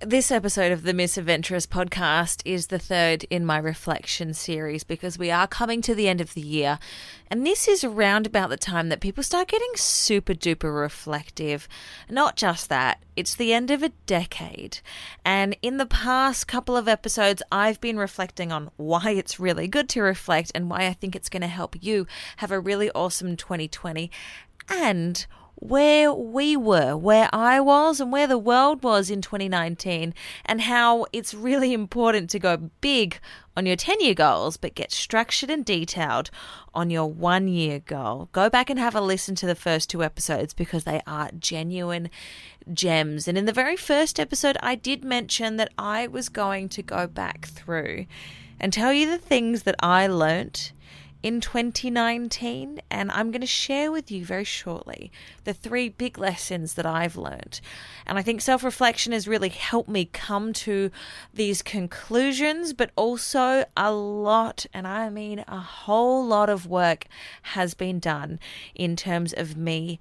This episode of the Misadventurous podcast is the third in my reflection series because we are coming to the end of the year. And this is around about the time that people start getting super duper reflective. Not just that, it's the end of a decade. And in the past couple of episodes, I've been reflecting on why it's really good to reflect and why I think it's going to help you have a really awesome 2020 and where we were, where I was, and where the world was in 2019, and how it's really important to go big on your 10 year goals, but get structured and detailed on your one year goal. Go back and have a listen to the first two episodes because they are genuine gems. And in the very first episode, I did mention that I was going to go back through and tell you the things that I learnt in 2019, and I'm going to share with you very shortly the three big lessons that I've learned. And I think self reflection has really helped me come to these conclusions, but also a lot, and I mean a whole lot of work has been done in terms of me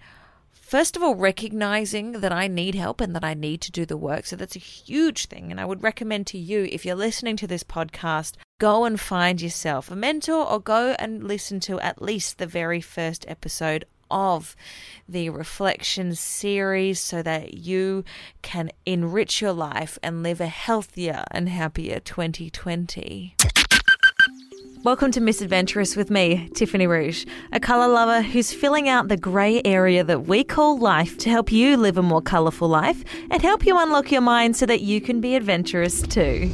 first of all, recognizing that I need help and that I need to do the work. So that's a huge thing. And I would recommend to you, if you're listening to this podcast, go and find yourself a mentor or go and listen to at least the very first episode of the reflection series so that you can enrich your life and live a healthier and happier 2020. Welcome to Misadventurous with me, Tiffany Rouge, a colour lover who's filling out the grey area that we call life to help you live a more colourful life and help you unlock your mind so that you can be adventurous too.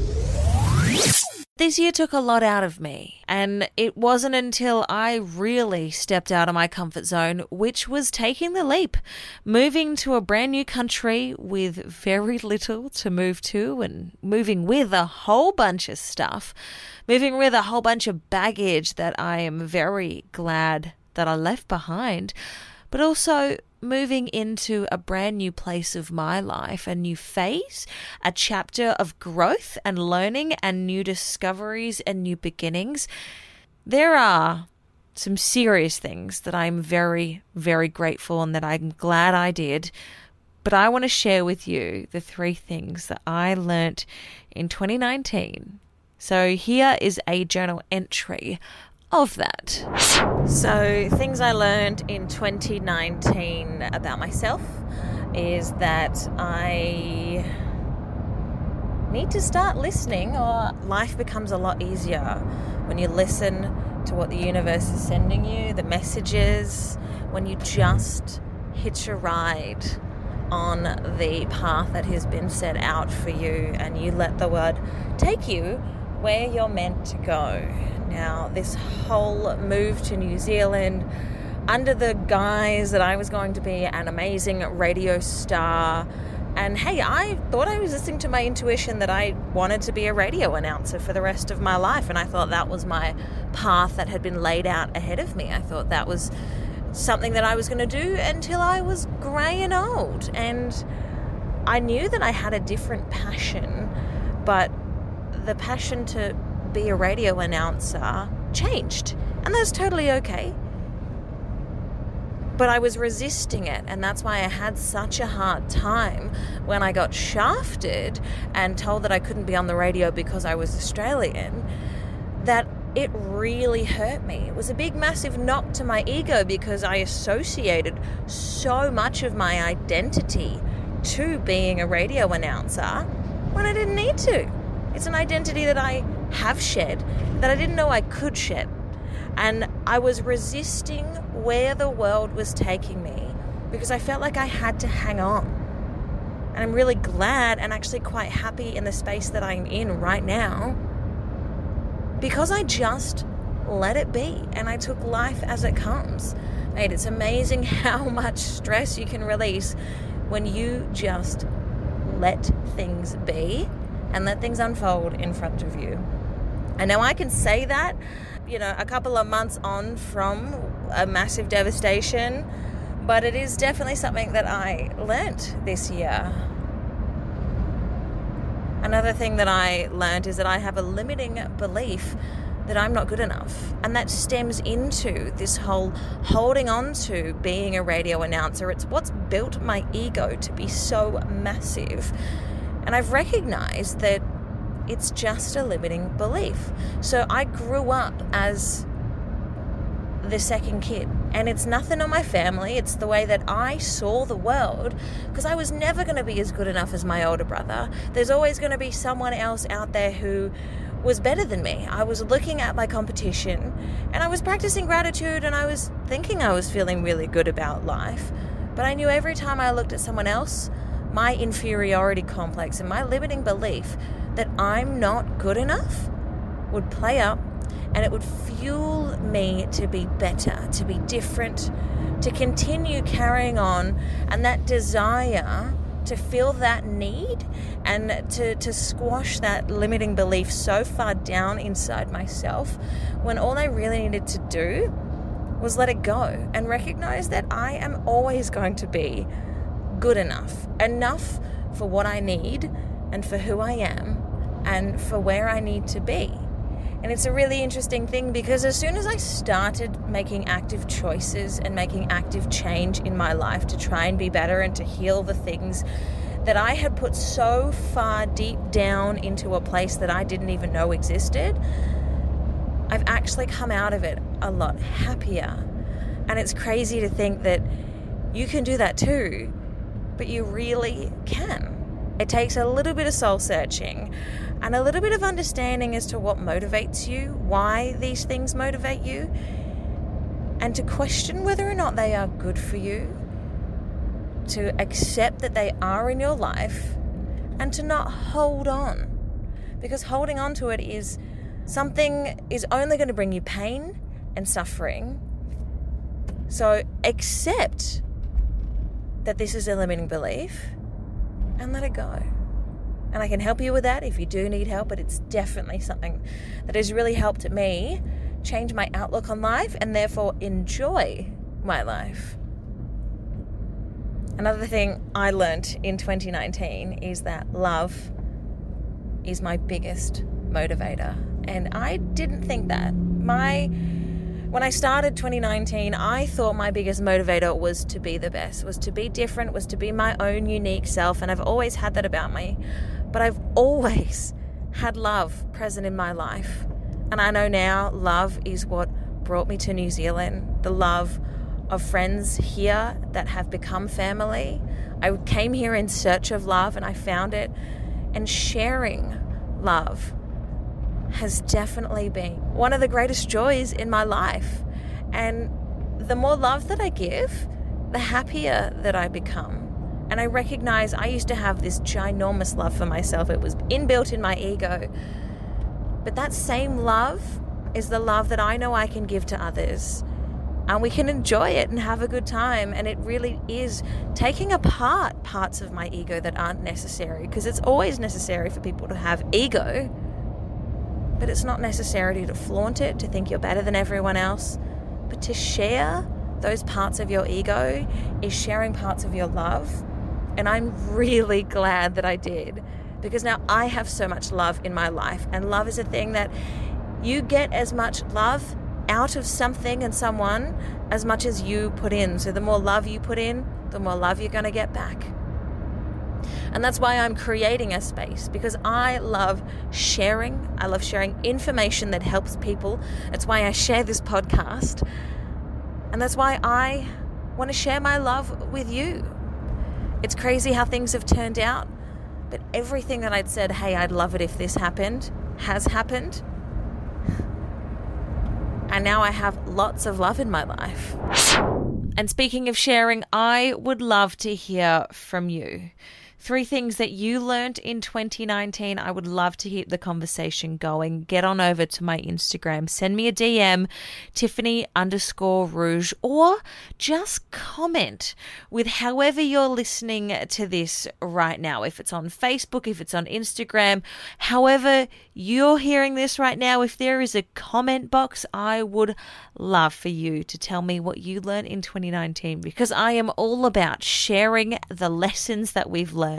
This year took a lot out of me, and it wasn't until I really stepped out of my comfort zone, which was taking the leap, moving to a brand new country with very little to move to, and moving with a whole bunch of stuff, moving with a whole bunch of baggage that I am very glad that I left behind, but also moving into a brand new place of my life, a new phase, a chapter of growth and learning and new discoveries and new beginnings. There are some serious things that I'm very, very grateful and that I'm glad I did. But I want to share with you the three things that I learnt in 2019. So here is a journal entry of that. So, things I learned in 2019 about myself is that I need to start listening, or life becomes a lot easier when you listen to what the universe is sending you, the messages, when you just hitch a ride on the path that has been set out for you and you let the word take you where you're meant to go. Now, this whole move to New Zealand under the guise that I was going to be an amazing radio star. And hey, I thought I was listening to my intuition that I wanted to be a radio announcer for the rest of my life. And I thought that was my path that had been laid out ahead of me. I thought that was something that I was going to do until I was grey and old. And I knew that I had a different passion, but the passion to be a radio announcer changed. And that's totally okay. But I was resisting it, and that's why I had such a hard time when I got shafted and told that I couldn't be on the radio because I was Australian. That it really hurt me. It was a big, massive knock to my ego because I associated so much of my identity to being a radio announcer when I didn't need to. It's an identity that I have shed that I didn't know I could shed. And I was resisting where the world was taking me because I felt like I had to hang on. And I'm really glad and actually quite happy in the space that I'm in right now because I just let it be and I took life as it comes. Mate, it's amazing how much stress you can release when you just let things be and let things unfold in front of you. And now I can say that, you know, a couple of months on from a massive devastation, but it is definitely something that I learnt this year. Another thing that I learned is that I have a limiting belief that I'm not good enough. And that stems into this whole holding on to being a radio announcer. It's what's built my ego to be so massive And I've recognized that it's just a limiting belief. So I grew up as the second kid. And it's nothing on my family, it's the way that I saw the world because I was never going to be as good enough as my older brother. There's always going to be someone else out there who was better than me. I was looking at my competition and I was practicing gratitude and I was thinking I was feeling really good about life. But I knew every time I looked at someone else, my inferiority complex and my limiting belief that I'm not good enough would play up and it would fuel me to be better, to be different, to continue carrying on, and that desire to feel that need and to, to squash that limiting belief so far down inside myself when all I really needed to do was let it go and recognize that I am always going to be good enough, enough for what I need and for who I am and for where I need to be. And it's a really interesting thing because as soon as I started making active choices and making active change in my life to try and be better and to heal the things that I had put so far deep down into a place that I didn't even know existed, I've actually come out of it a lot happier. And it's crazy to think that you can do that too, but you really can. It takes a little bit of soul searching and a little bit of understanding as to what motivates you, why these things motivate you, and to question whether or not they are good for you, to accept that they are in your life, and to not hold on. Because holding on to it is something is only going to bring you pain and suffering. So accept that this is a limiting belief and let it go. And I can help you with that if you do need help, but it's definitely something that has really helped me change my outlook on life and therefore enjoy my life. Another thing I learnt in 2019 is that love is my biggest motivator. And I didn't think that. My when I started 2019, I thought my biggest motivator was to be the best, was to be different, was to be my own unique self, and I've always had that about me. But I've always had love present in my life. And I know now love is what brought me to New Zealand. The love of friends here that have become family. I came here in search of love and I found it. And sharing love has definitely been one of the greatest joys in my life. And the more love that I give, the happier that I become. And I recognize I used to have this ginormous love for myself. It was inbuilt in my ego. But that same love is the love that I know I can give to others. And we can enjoy it and have a good time. And it really is taking apart parts of my ego that aren't necessary because it's always necessary for people to have ego. But it's not necessary to flaunt it, to think you're better than everyone else, but to share those parts of your ego is sharing parts of your love and I'm really glad that I did because now I have so much love in my life. And love is a thing that you get as much love out of something and someone as much as you put in. So the more love you put in, the more love you're going to get back. And that's why I'm creating a space because I love sharing. I love sharing information that helps people. That's why I share this podcast. And that's why I want to share my love with you. It's crazy how things have turned out, but everything that I'd said, hey, I'd love it if this happened, has happened. And now I have lots of love in my life. And speaking of sharing, I would love to hear from you. Three things that you learned in 2019. I would love to keep the conversation going. Get on over to my Instagram, send me a DM, Tiffany underscore rouge, or just comment with however you're listening to this right now. If it's on Facebook, if it's on Instagram, however you're hearing this right now, if there is a comment box, I would love for you to tell me what you learned in 2019 because I am all about sharing the lessons that we've learned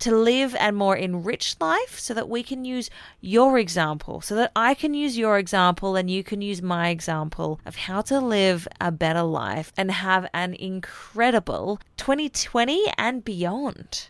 to live a more enriched life so that we can use your example, so that I can use your example and you can use my example of how to live a better life and have an incredible 2020 and beyond.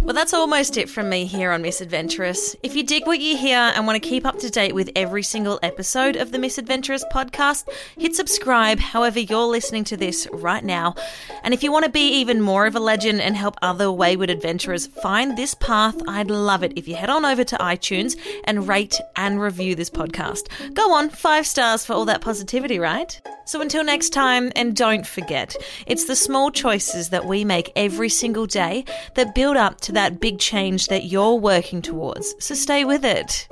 Well, that's almost it from me here on Misadventurous. If you dig what you hear and want to keep up to date with every single episode of the Misadventurous podcast, hit subscribe however you're listening to this right now. And if you want to be even more of a legend and help other wayward adventurers find this path, I'd love it if you head on over to iTunes and rate and review this podcast. Go on, five stars for all that positivity, right? So until next time, and don't forget, it's the small choices that we make every single day that build up to that big change that you're working towards. So stay with it.